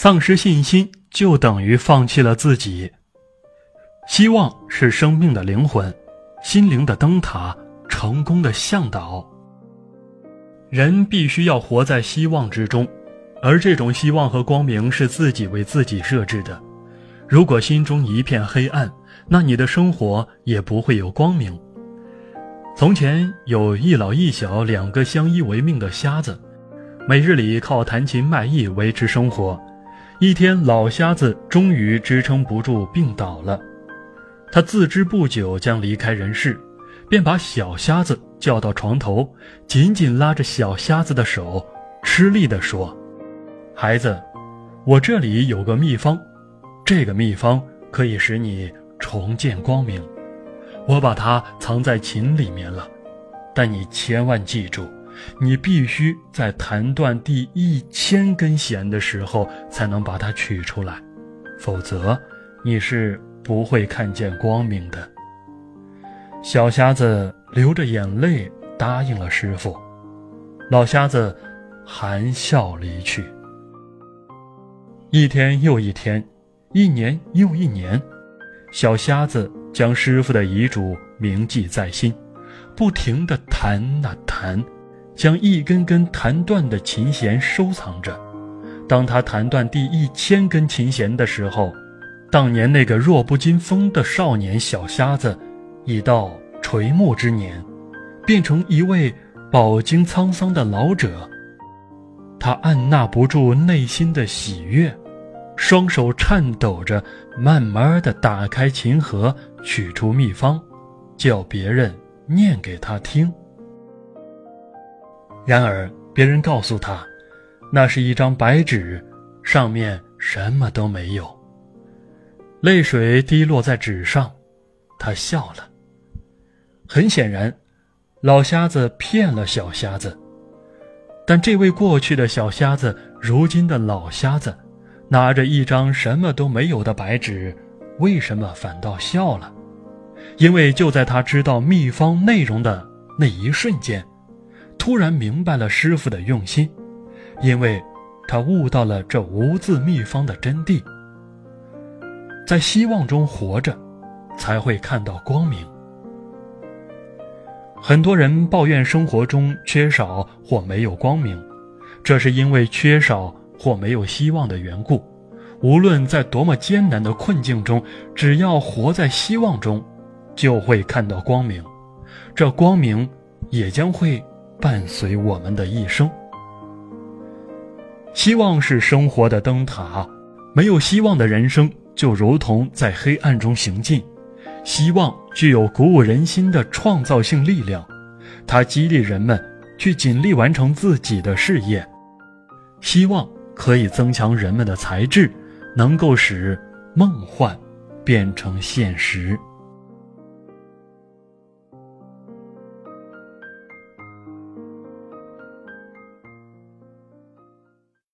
丧失信心就等于放弃了自己。希望是生命的灵魂，心灵的灯塔，成功的向导。人必须要活在希望之中，而这种希望和光明是自己为自己设置的。如果心中一片黑暗，那你的生活也不会有光明。从前有一老一小两个相依为命的瞎子，每日里靠弹琴卖艺维持生活。一天，老瞎子终于支撑不住，病倒了。他自知不久将离开人世，便把小瞎子叫到床头，紧紧拉着小瞎子的手，吃力地说：“孩子，我这里有个秘方，这个秘方可以使你重见光明。”我把它藏在琴里面了，但你千万记住，你必须在弹断第一千根弦的时候才能把它取出来，否则你是不会看见光明的。小瞎子流着眼泪答应了师傅，老瞎子含笑离去。一天又一天，一年又一年，小瞎子。将师傅的遗嘱铭记在心，不停地弹啊弹，将一根根弹断的琴弦收藏着。当他弹断第一千根琴弦的时候，当年那个弱不禁风的少年小瞎子，已到垂暮之年，变成一位饱经沧桑的老者。他按捺不住内心的喜悦。双手颤抖着，慢慢的打开琴盒，取出秘方，叫别人念给他听。然而，别人告诉他，那是一张白纸，上面什么都没有。泪水滴落在纸上，他笑了。很显然，老瞎子骗了小瞎子。但这位过去的小瞎子，如今的老瞎子。拿着一张什么都没有的白纸，为什么反倒笑了？因为就在他知道秘方内容的那一瞬间，突然明白了师傅的用心，因为他悟到了这无字秘方的真谛。在希望中活着，才会看到光明。很多人抱怨生活中缺少或没有光明，这是因为缺少。或没有希望的缘故，无论在多么艰难的困境中，只要活在希望中，就会看到光明。这光明也将会伴随我们的一生。希望是生活的灯塔，没有希望的人生就如同在黑暗中行进。希望具有鼓舞人心的创造性力量，它激励人们去尽力完成自己的事业。希望。可以增强人们的才智，能够使梦幻变成现实。